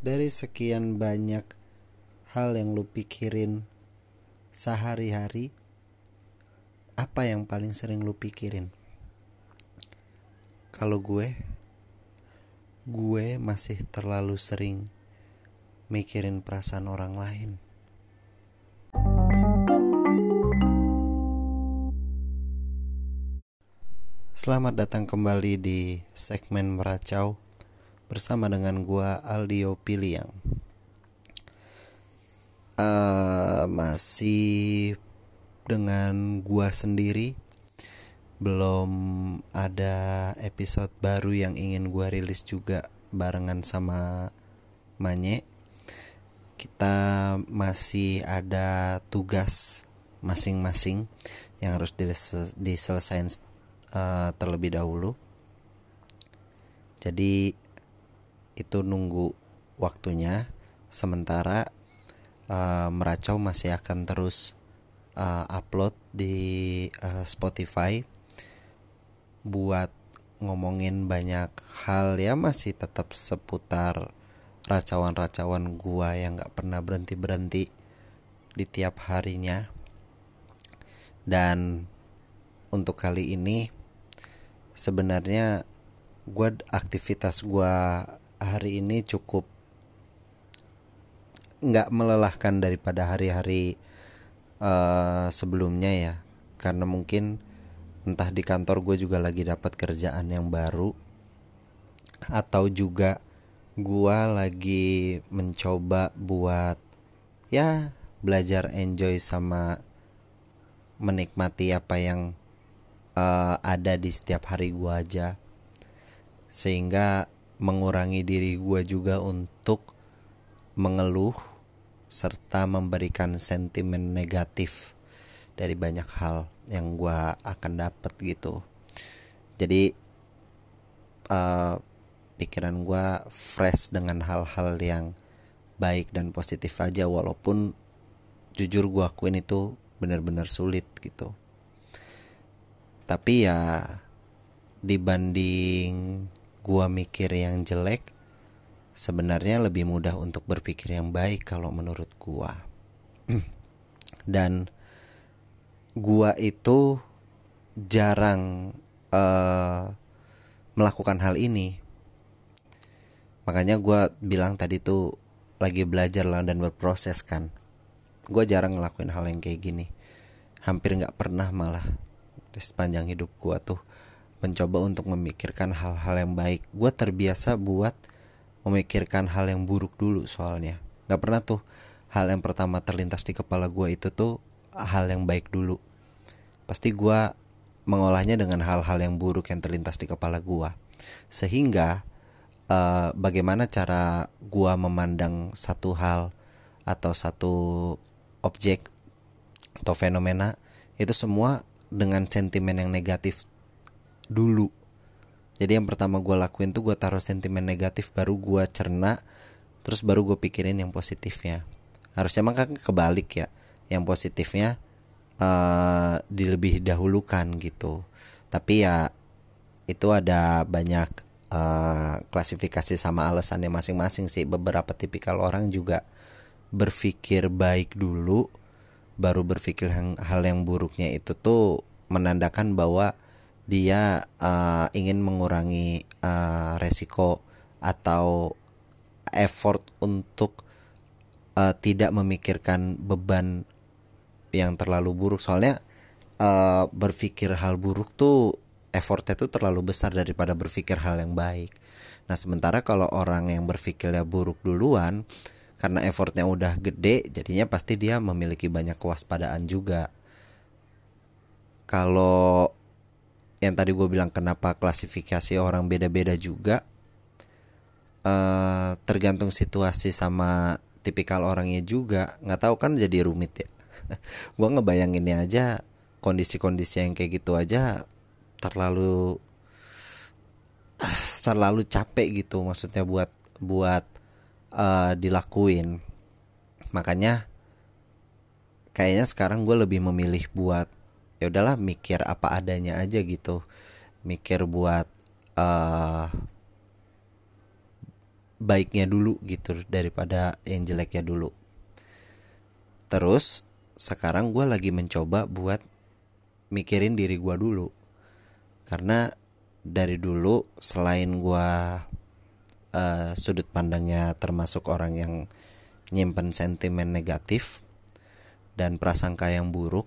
dari sekian banyak hal yang lu pikirin sehari-hari, apa yang paling sering lu pikirin? Kalau gue, gue masih terlalu sering mikirin perasaan orang lain. Selamat datang kembali di segmen Meracau bersama dengan gua Aldio Piliang. Uh, masih dengan gua sendiri belum ada episode baru yang ingin gua rilis juga barengan sama Manye. Kita masih ada tugas masing-masing yang harus diselesaikan uh, terlebih dahulu. Jadi itu nunggu waktunya. Sementara uh, meracau masih akan terus uh, upload di uh, Spotify buat ngomongin banyak hal ya masih tetap seputar racauan-racauan gua yang nggak pernah berhenti berhenti di tiap harinya dan untuk kali ini sebenarnya gue aktivitas gue hari ini cukup nggak melelahkan daripada hari-hari uh, sebelumnya ya. Karena mungkin entah di kantor gue juga lagi dapat kerjaan yang baru atau juga gue lagi mencoba buat ya belajar enjoy sama menikmati apa yang uh, ada di setiap hari gue aja. Sehingga mengurangi diri gue juga untuk mengeluh serta memberikan sentimen negatif dari banyak hal yang gue akan dapat gitu. Jadi uh, pikiran gue fresh dengan hal-hal yang baik dan positif aja walaupun jujur gue akuin itu benar-benar sulit gitu. Tapi ya dibanding gua mikir yang jelek sebenarnya lebih mudah untuk berpikir yang baik kalau menurut gua. Dan gua itu jarang uh, melakukan hal ini. Makanya gua bilang tadi tuh lagi belajar lah dan berproses kan. Gue jarang ngelakuin hal yang kayak gini. Hampir nggak pernah malah sepanjang hidup gue tuh mencoba untuk memikirkan hal-hal yang baik. Gue terbiasa buat memikirkan hal yang buruk dulu soalnya. Nggak pernah tuh hal yang pertama terlintas di kepala gue itu tuh hal yang baik dulu. Pasti gue mengolahnya dengan hal-hal yang buruk yang terlintas di kepala gue sehingga uh, bagaimana cara gue memandang satu hal atau satu objek atau fenomena itu semua dengan sentimen yang negatif dulu. Jadi yang pertama gue lakuin tuh gue taruh sentimen negatif baru gue cerna terus baru gue pikirin yang positifnya. Harusnya emang kan kebalik ya yang positifnya uh, dilebih dahulukan gitu. Tapi ya itu ada banyak uh, klasifikasi sama alasannya masing-masing sih. Beberapa tipikal orang juga berpikir baik dulu baru berpikir hal yang buruknya itu tuh menandakan bahwa dia uh, ingin mengurangi uh, resiko atau effort untuk uh, tidak memikirkan beban yang terlalu buruk soalnya uh, berpikir hal buruk tuh effortnya tuh terlalu besar daripada berpikir hal yang baik. Nah sementara kalau orang yang berpikirnya buruk duluan karena effortnya udah gede jadinya pasti dia memiliki banyak kewaspadaan juga kalau yang tadi gue bilang kenapa klasifikasi orang beda-beda juga uh, tergantung situasi sama tipikal orangnya juga. Nggak tahu kan jadi rumit ya. Gue ngebayanginnya aja kondisi-kondisi yang kayak gitu aja terlalu terlalu capek gitu maksudnya buat buat uh, dilakuin. Makanya kayaknya sekarang gue lebih memilih buat ya udahlah mikir apa adanya aja gitu. Mikir buat uh, baiknya dulu gitu daripada yang jeleknya dulu. Terus sekarang gue lagi mencoba buat mikirin diri gue dulu. Karena dari dulu selain gue uh, sudut pandangnya termasuk orang yang nyimpen sentimen negatif dan prasangka yang buruk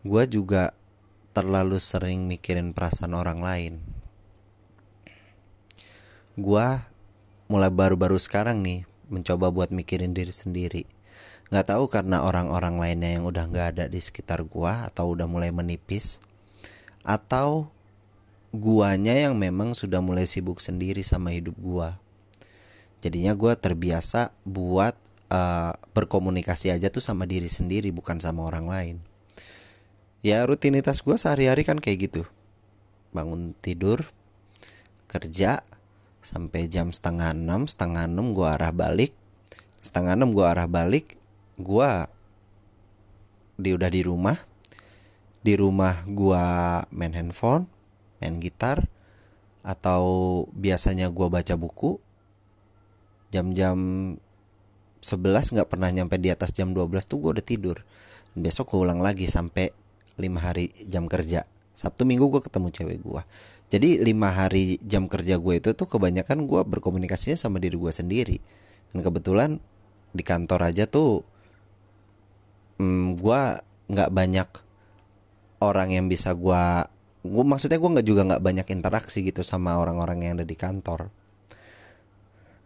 gue juga terlalu sering mikirin perasaan orang lain. Gue mulai baru-baru sekarang nih mencoba buat mikirin diri sendiri. Nggak tahu karena orang-orang lainnya yang udah nggak ada di sekitar gua atau udah mulai menipis atau guanya yang memang sudah mulai sibuk sendiri sama hidup gua. Jadinya gua terbiasa buat uh, berkomunikasi aja tuh sama diri sendiri bukan sama orang lain ya rutinitas gua sehari-hari kan kayak gitu. Bangun tidur kerja sampai jam setengah enam setengah enam gua arah balik. Setengah enam gua arah balik gua di udah di rumah. Di rumah gua main handphone main gitar atau biasanya gua baca buku. Jam-jam 11 nggak pernah nyampe di atas jam 12 tuh gua udah tidur. Besok gua ulang lagi sampai lima hari jam kerja. Sabtu Minggu gue ketemu cewek gue jadi lima hari jam kerja gue itu tuh kebanyakan gue berkomunikasinya sama diri gue sendiri. Dan kebetulan di kantor aja tuh hmm, gue nggak banyak orang yang bisa gue gue maksudnya gue nggak juga nggak banyak interaksi gitu sama orang-orang yang ada di kantor.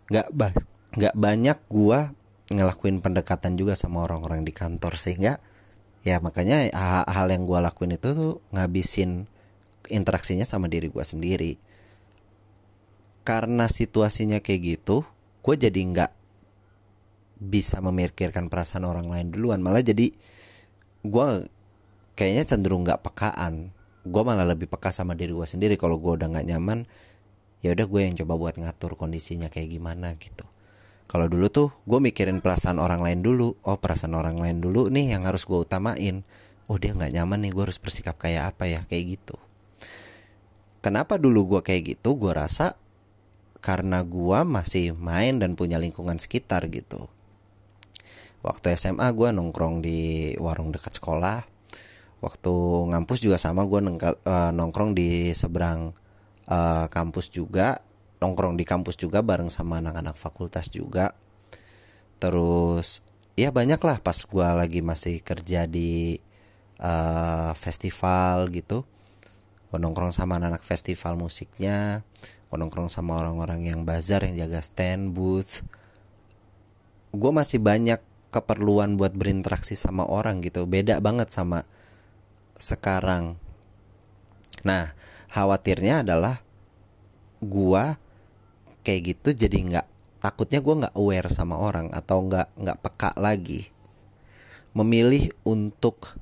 Nggak nggak banyak gue ngelakuin pendekatan juga sama orang-orang di kantor sehingga ya makanya hal, yang gue lakuin itu tuh ngabisin interaksinya sama diri gue sendiri. Karena situasinya kayak gitu gue jadi nggak bisa memikirkan perasaan orang lain duluan. Malah jadi gue kayaknya cenderung nggak pekaan. Gue malah lebih peka sama diri gue sendiri. Kalau gue udah nggak nyaman ya udah gue yang coba buat ngatur kondisinya kayak gimana gitu kalau dulu tuh gue mikirin perasaan orang lain dulu. Oh perasaan orang lain dulu nih yang harus gue utamain. Oh dia nggak nyaman nih gue harus bersikap kayak apa ya? Kayak gitu. Kenapa dulu gue kayak gitu? Gue rasa karena gue masih main dan punya lingkungan sekitar gitu. Waktu SMA gue nongkrong di warung dekat sekolah. Waktu ngampus juga sama gue uh, nongkrong di seberang uh, kampus juga nongkrong di kampus juga bareng sama anak-anak fakultas juga. Terus ya banyak lah pas gue lagi masih kerja di uh, festival gitu. Gue nongkrong sama anak-anak festival musiknya gue nongkrong sama orang-orang yang bazar yang jaga stand booth. Gue masih banyak keperluan buat berinteraksi sama orang gitu. Beda banget sama sekarang. Nah khawatirnya adalah gua kayak gitu jadi nggak takutnya gua nggak aware sama orang atau nggak nggak peka lagi memilih untuk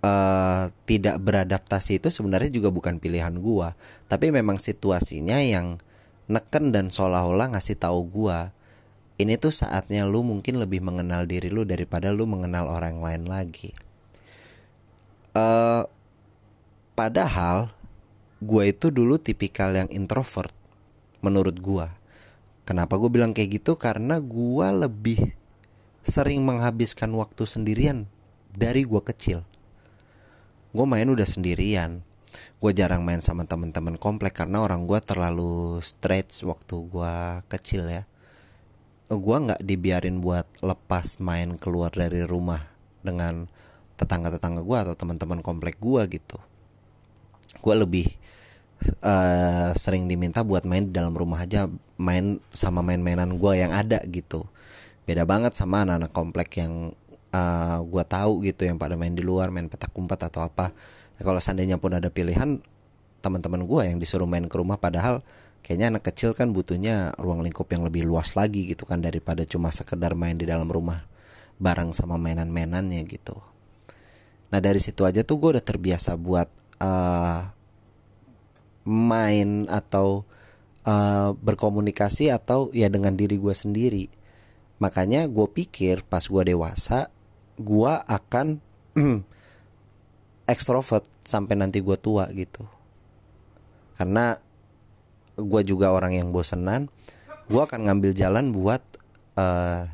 uh, tidak beradaptasi itu sebenarnya juga bukan pilihan gua tapi memang situasinya yang neken dan seolah-olah ngasih tahu gua ini tuh saatnya lu mungkin lebih mengenal diri lu daripada lu mengenal orang lain lagi. Uh, padahal gue itu dulu tipikal yang introvert menurut gue. Kenapa gue bilang kayak gitu? Karena gue lebih sering menghabiskan waktu sendirian dari gue kecil. Gue main udah sendirian. Gue jarang main sama temen-temen komplek karena orang gue terlalu stretch waktu gue kecil ya gue nggak dibiarin buat lepas main keluar dari rumah dengan tetangga-tetangga gue atau teman-teman komplek gue gitu gue lebih uh, sering diminta buat main di dalam rumah aja main sama main-mainan gue yang ada gitu beda banget sama anak-anak komplek yang uh, eh, gue tahu gitu yang pada main di luar main petak umpet atau apa kalau seandainya pun ada pilihan teman-teman gue yang disuruh main ke rumah padahal kayaknya anak kecil kan butuhnya ruang lingkup yang lebih luas lagi gitu kan daripada cuma sekedar main di dalam rumah bareng sama mainan-mainannya gitu. Nah dari situ aja tuh gue udah terbiasa buat uh, main atau uh, berkomunikasi atau ya dengan diri gue sendiri. Makanya gue pikir pas gue dewasa gue akan ekstrovert sampai nanti gue tua gitu. Karena gue juga orang yang bosenan gue akan ngambil jalan buat uh,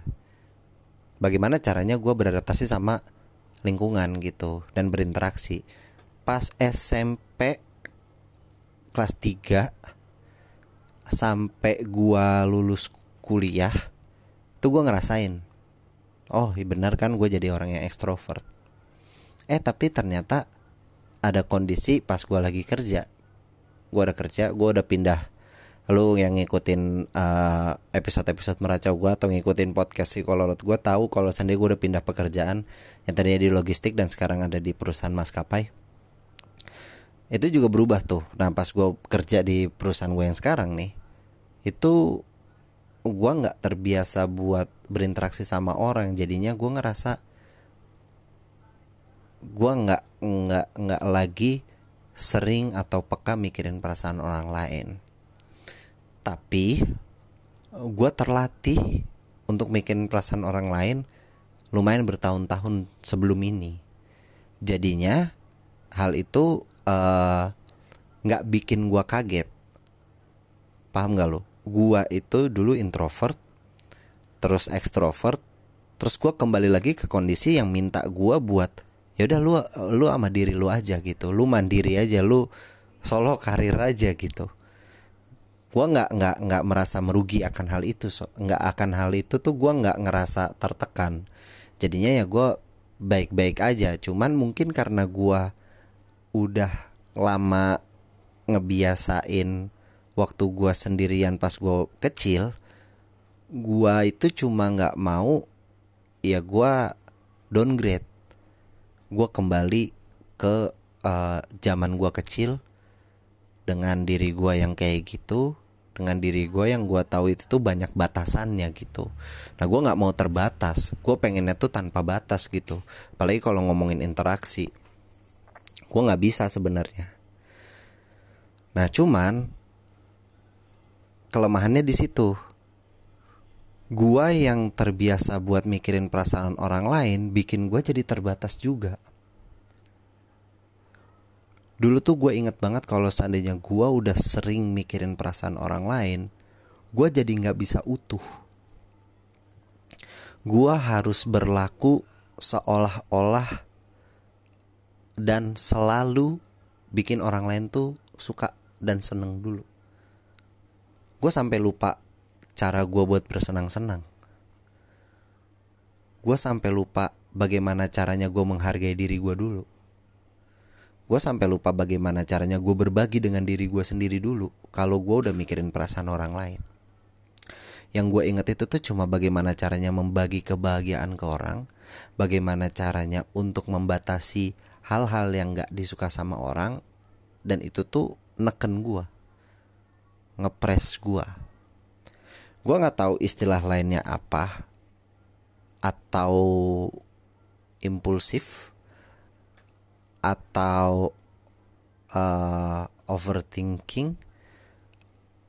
bagaimana caranya gue beradaptasi sama lingkungan gitu dan berinteraksi pas SMP kelas 3 sampai gua lulus kuliah tuh gua ngerasain oh iya benar kan gue jadi orang yang ekstrovert. Eh tapi ternyata ada kondisi pas gua lagi kerja. Gua udah kerja gua udah pindah. Lu yang ngikutin uh, episode-episode meracau gue atau ngikutin podcast psikolog gue tahu kalau sendiri gue udah pindah pekerjaan yang tadinya di logistik dan sekarang ada di perusahaan maskapai itu juga berubah tuh. Nah pas gue kerja di perusahaan gue yang sekarang nih itu gue nggak terbiasa buat berinteraksi sama orang. Jadinya gue ngerasa gue nggak nggak nggak lagi sering atau peka mikirin perasaan orang lain. Tapi gue terlatih untuk bikin perasaan orang lain lumayan bertahun-tahun sebelum ini. Jadinya hal itu nggak uh, bikin gue kaget. Paham gak lo gue itu dulu introvert terus ekstrovert terus gue kembali lagi ke kondisi yang minta gue buat ya udah lu lu sama diri lu aja gitu. Lu mandiri aja lu solo karir aja gitu. Gue nggak nggak nggak merasa merugi akan hal itu so nggak akan hal itu tuh gue nggak ngerasa tertekan. Jadinya ya gue baik-baik aja. Cuman mungkin karena gue udah lama ngebiasain waktu gue sendirian pas gue kecil gue itu cuma nggak mau ya gue downgrade. Gue kembali ke uh, zaman gue kecil dengan diri gue yang kayak gitu dengan diri gue yang gue tahu itu tuh banyak batasannya gitu. Nah gue nggak mau terbatas. Gue pengennya tuh tanpa batas gitu. Apalagi kalau ngomongin interaksi gue nggak bisa sebenarnya. Nah cuman kelemahannya di situ. Gue yang terbiasa buat mikirin perasaan orang lain bikin gue jadi terbatas juga. Dulu tuh gue inget banget kalau seandainya gue udah sering mikirin perasaan orang lain, gue jadi nggak bisa utuh. Gue harus berlaku seolah-olah dan selalu bikin orang lain tuh suka dan seneng dulu. Gue sampai lupa cara gue buat bersenang-senang. Gue sampai lupa bagaimana caranya gue menghargai diri gue dulu gue sampai lupa bagaimana caranya gue berbagi dengan diri gue sendiri dulu kalau gue udah mikirin perasaan orang lain yang gue inget itu tuh cuma bagaimana caranya membagi kebahagiaan ke orang bagaimana caranya untuk membatasi hal-hal yang gak disuka sama orang dan itu tuh neken gue ngepres gue gue nggak tahu istilah lainnya apa atau impulsif atau uh, overthinking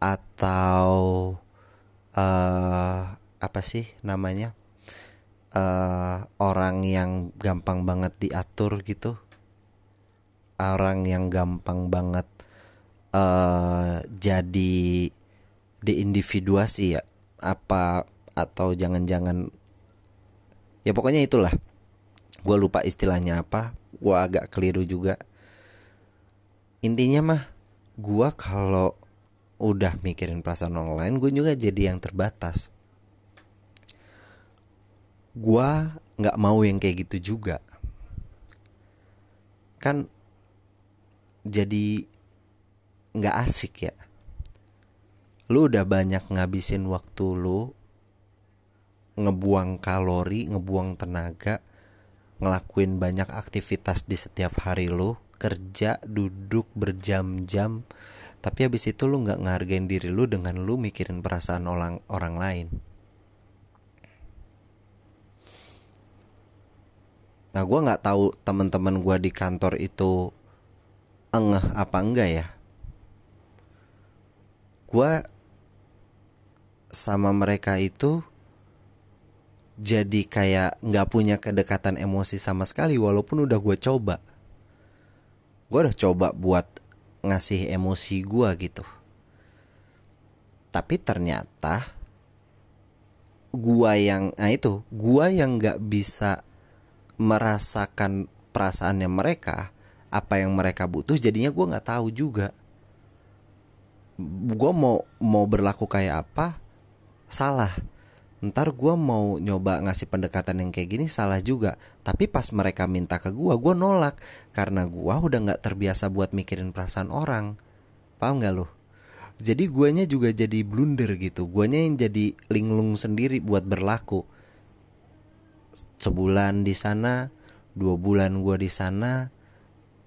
atau uh, apa sih namanya uh, orang yang gampang banget diatur gitu orang yang gampang banget uh, jadi diindividuasi ya apa atau jangan-jangan ya pokoknya itulah. Gue lupa istilahnya apa gue agak keliru juga. Intinya mah gue kalau udah mikirin perasaan orang lain gue juga jadi yang terbatas. Gue nggak mau yang kayak gitu juga. Kan jadi nggak asik ya. Lu udah banyak ngabisin waktu lu ngebuang kalori ngebuang tenaga ngelakuin banyak aktivitas di setiap hari lu kerja duduk berjam-jam tapi habis itu lu nggak ngargain diri lu dengan lu mikirin perasaan orang orang lain. Nah gue nggak tahu teman-teman gue di kantor itu engeh apa enggak ya? Gue sama mereka itu jadi kayak nggak punya kedekatan emosi sama sekali walaupun udah gue coba. Gue udah coba buat ngasih emosi gue gitu. Tapi ternyata gua yang nah itu gua yang nggak bisa merasakan perasaannya mereka apa yang mereka butuh jadinya gua nggak tahu juga. Gua mau mau berlaku kayak apa? Salah. Ntar gua mau nyoba ngasih pendekatan yang kayak gini salah juga. Tapi pas mereka minta ke gua gua nolak. Karena gua udah nggak terbiasa buat mikirin perasaan orang. Paham nggak lo jadi guanya juga jadi blunder gitu. Guanya yang jadi linglung sendiri buat berlaku. Sebulan di sana dua bulan gua di sana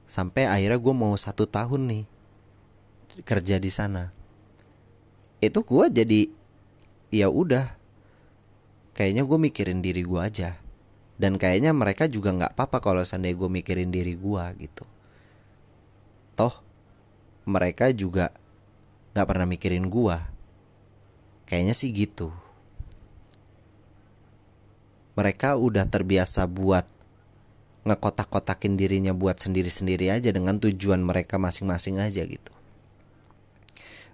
sampai akhirnya gue mau satu tahun nih kerja di sana. Itu gua jadi ya udah kayaknya gue mikirin diri gua aja. Dan kayaknya mereka juga nggak apa-apa kalau seandainya gue mikirin diri gua gitu. Toh mereka juga nggak pernah mikirin gua. Kayaknya sih gitu. Mereka udah terbiasa buat ngekotak-kotakin dirinya buat sendiri-sendiri aja dengan tujuan mereka masing-masing aja gitu.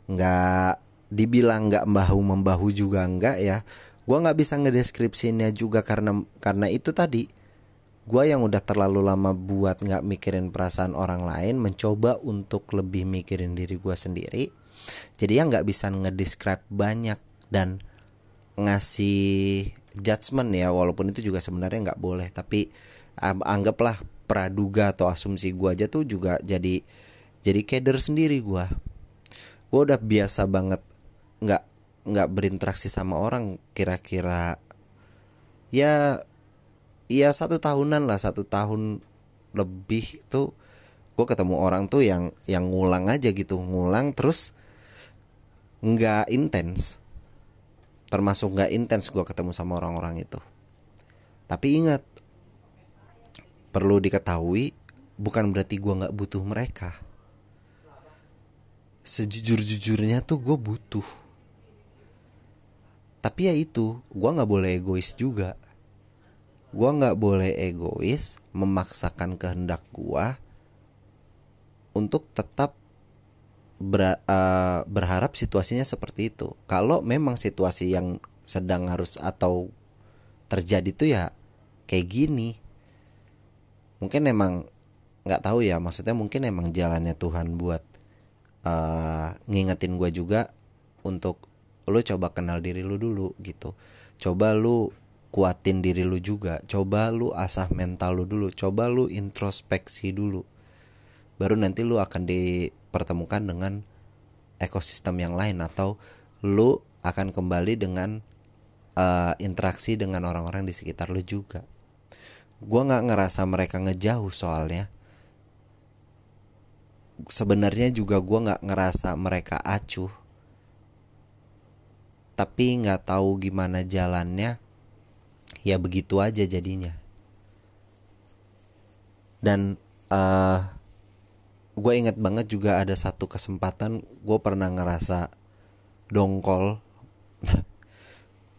Nggak dibilang nggak bahu membahu juga nggak ya. Gua nggak bisa ngedeskripsinya juga karena karena itu tadi. Gua yang udah terlalu lama buat nggak mikirin perasaan orang lain mencoba untuk lebih mikirin diri gua sendiri. Jadi yang nggak bisa ngedescribe banyak dan ngasih judgement ya walaupun itu juga sebenarnya nggak boleh tapi anggaplah praduga atau asumsi gua aja tuh juga jadi jadi keder sendiri gua. Gua udah biasa banget nggak nggak berinteraksi sama orang kira-kira ya ya satu tahunan lah satu tahun lebih tuh gue ketemu orang tuh yang yang ngulang aja gitu ngulang terus nggak intens. Termasuk nggak intens gue ketemu sama orang-orang itu. Tapi ingat perlu diketahui bukan berarti gue nggak butuh mereka. Sejujur-jujurnya tuh gue butuh. Tapi ya itu gue nggak boleh egois juga. Gue nggak boleh egois memaksakan kehendak gue untuk tetap ber, uh, berharap situasinya seperti itu. Kalau memang situasi yang sedang harus atau terjadi tuh ya kayak gini mungkin emang nggak tahu ya maksudnya mungkin emang jalannya Tuhan buat uh, ngingetin gue juga untuk lu coba kenal diri lu dulu gitu. Coba lu kuatin diri lu juga. Coba lu asah mental lu dulu. Coba lu introspeksi dulu. Baru nanti lu akan dipertemukan dengan ekosistem yang lain atau lu akan kembali dengan uh, interaksi dengan orang-orang di sekitar lu juga gue nggak ngerasa mereka ngejauh soalnya. Sebenarnya juga gue nggak ngerasa mereka acuh. Tapi nggak tahu gimana jalannya ya begitu aja jadinya. Dan uh, gue inget banget juga ada satu kesempatan gue pernah ngerasa dongkol.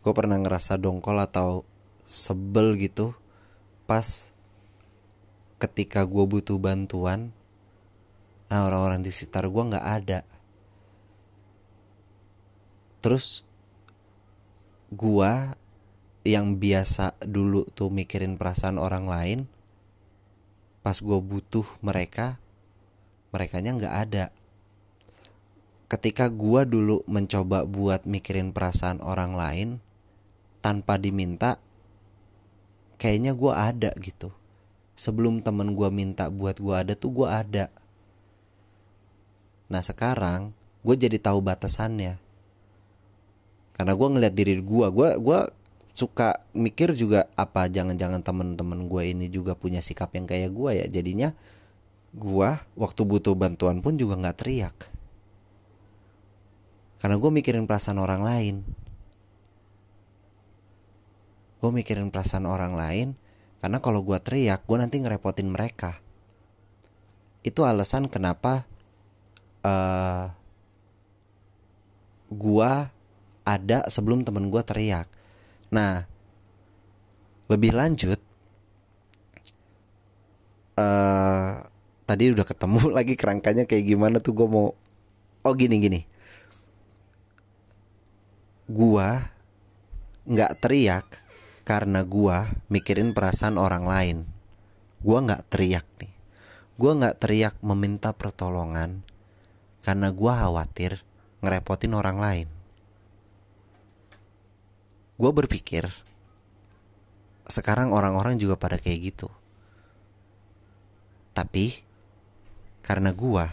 Gue pernah ngerasa dongkol atau sebel gitu pas ketika gue butuh bantuan nah orang-orang di sekitar gue nggak ada. Terus gue yang biasa dulu tuh mikirin perasaan orang lain pas gue butuh mereka mereka nya nggak ada. Ketika gua dulu mencoba buat mikirin perasaan orang lain tanpa diminta kayaknya gua ada gitu. Sebelum temen gua minta buat gua ada tuh gua ada. Nah sekarang gue jadi tahu batasannya. Karena gue ngeliat diri gue gue gue suka mikir juga apa jangan-jangan temen-temen gue ini juga punya sikap yang kayak gue ya. Jadinya gua waktu butuh bantuan pun juga nggak teriak. Karena gue mikirin perasaan orang lain gue mikirin perasaan orang lain karena kalau gue teriak gue nanti ngerepotin mereka. Itu alasan kenapa uh, gue ada sebelum temen gue teriak. Nah lebih lanjut uh, tadi udah ketemu lagi kerangkanya kayak gimana tuh gue mau oh gini gini. Gua nggak teriak karena gua mikirin perasaan orang lain. Gua nggak teriak nih. Gua nggak teriak meminta pertolongan karena gua khawatir ngerepotin orang lain. Gua berpikir sekarang orang-orang juga pada kayak gitu. Tapi karena gua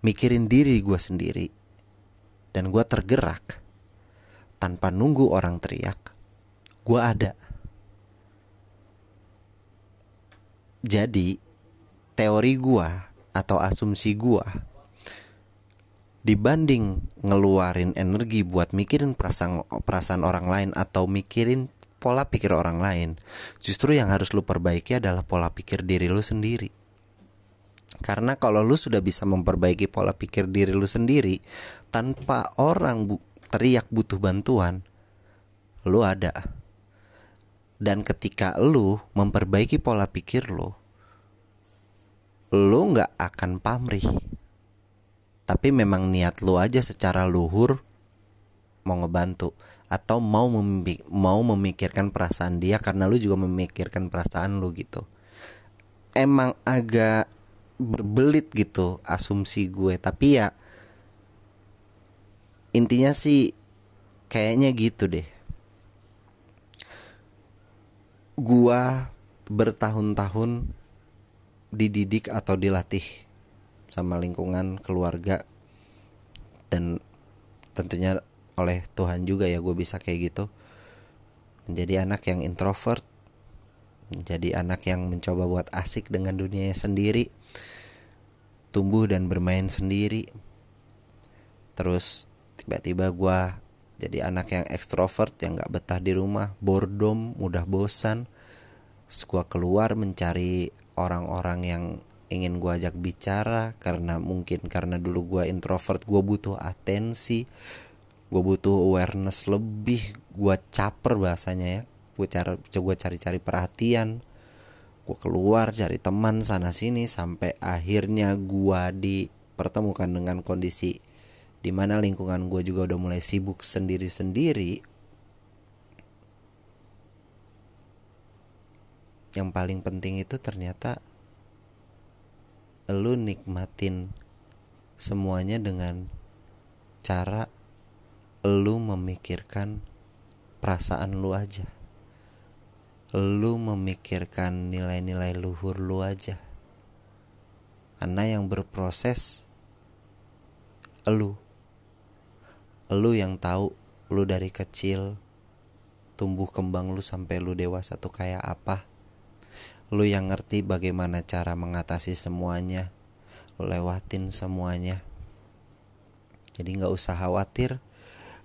mikirin diri gua sendiri dan gua tergerak tanpa nunggu orang teriak, gua ada. Jadi teori gua atau asumsi gua dibanding ngeluarin energi buat mikirin perasaan perasaan orang lain atau mikirin pola pikir orang lain, justru yang harus lu perbaiki adalah pola pikir diri lu sendiri. Karena kalau lu sudah bisa memperbaiki pola pikir diri lu sendiri tanpa orang bu teriak butuh bantuan, lu ada. Dan ketika lu memperbaiki pola pikir lu, lu nggak akan pamrih. Tapi memang niat lu aja secara luhur mau ngebantu atau mau memik mau memikirkan perasaan dia karena lu juga memikirkan perasaan lu gitu emang agak berbelit gitu asumsi gue tapi ya intinya sih kayaknya gitu deh gua bertahun-tahun dididik atau dilatih sama lingkungan keluarga dan tentunya oleh Tuhan juga ya gue bisa kayak gitu. Menjadi anak yang introvert menjadi anak yang mencoba buat asik dengan dunianya sendiri tumbuh dan bermain sendiri. Terus tiba-tiba gue jadi anak yang ekstrovert yang gak betah di rumah boredom mudah bosan. Terus gue keluar mencari orang-orang yang ingin gue ajak bicara karena mungkin karena dulu gue introvert gue butuh atensi gue butuh awareness lebih gue caper bahasanya ya. Gue cara gue cari-cari perhatian. Gue keluar cari teman sana sini sampai akhirnya gue dipertemukan dengan kondisi di mana lingkungan gue juga udah mulai sibuk sendiri-sendiri. Yang paling penting itu ternyata lu nikmatin semuanya dengan cara lu memikirkan perasaan lu aja. Lu memikirkan nilai-nilai luhur lu aja. Karena yang berproses lu lu yang tahu lu dari kecil tumbuh kembang lu sampai lu dewasa tuh kayak apa. Lu yang ngerti bagaimana cara mengatasi semuanya lewatin semuanya. Jadi nggak usah khawatir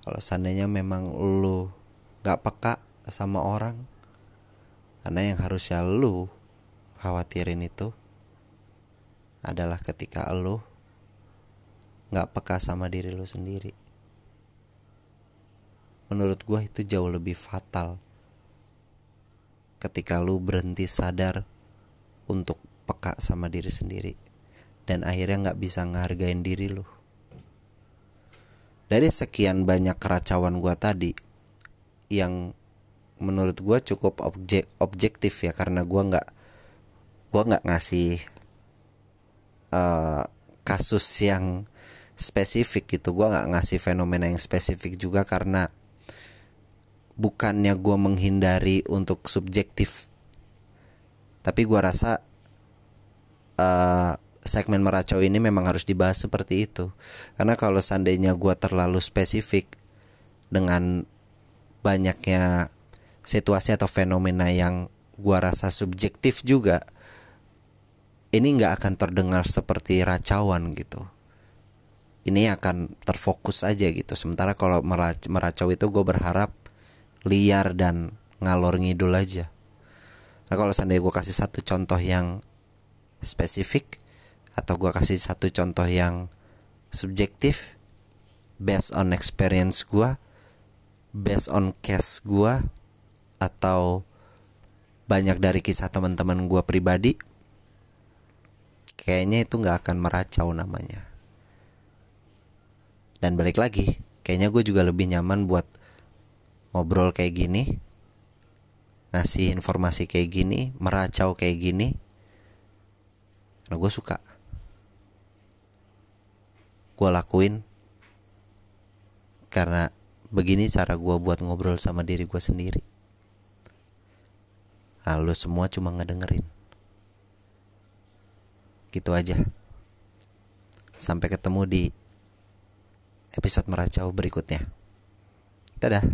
kalau seandainya memang lu gak peka sama orang karena yang harusnya lu khawatirin itu adalah ketika lu gak peka sama diri lu sendiri menurut gue itu jauh lebih fatal ketika lu berhenti sadar untuk peka sama diri sendiri dan akhirnya nggak bisa ngehargain diri lu. Dari sekian banyak keracauan gue tadi yang menurut gue cukup objek objektif ya karena gue nggak gue nggak ngasih uh, kasus yang spesifik gitu. Gue nggak ngasih fenomena yang spesifik juga karena bukannya gue menghindari untuk subjektif. Tapi gue rasa uh, segmen meracau ini memang harus dibahas seperti itu. Karena kalau seandainya gue terlalu spesifik dengan banyaknya situasi atau fenomena yang gue rasa subjektif juga ini nggak akan terdengar seperti racauan gitu. Ini akan terfokus aja gitu. Sementara kalau meracau itu gue berharap liar dan ngalor ngidul aja. Nah kalau seandainya gue kasih satu contoh yang spesifik atau gue kasih satu contoh yang subjektif based on experience gue based on case gue atau banyak dari kisah teman-teman gue pribadi kayaknya itu nggak akan meracau namanya. Dan balik lagi kayaknya gue juga lebih nyaman buat ngobrol kayak gini ngasih informasi kayak gini meracau kayak gini karena gue suka. Gue lakuin karena begini cara gue buat ngobrol sama diri gue sendiri. Nah, semua cuma ngedengerin. Gitu aja. Sampai ketemu di episode meracau berikutnya. Dadah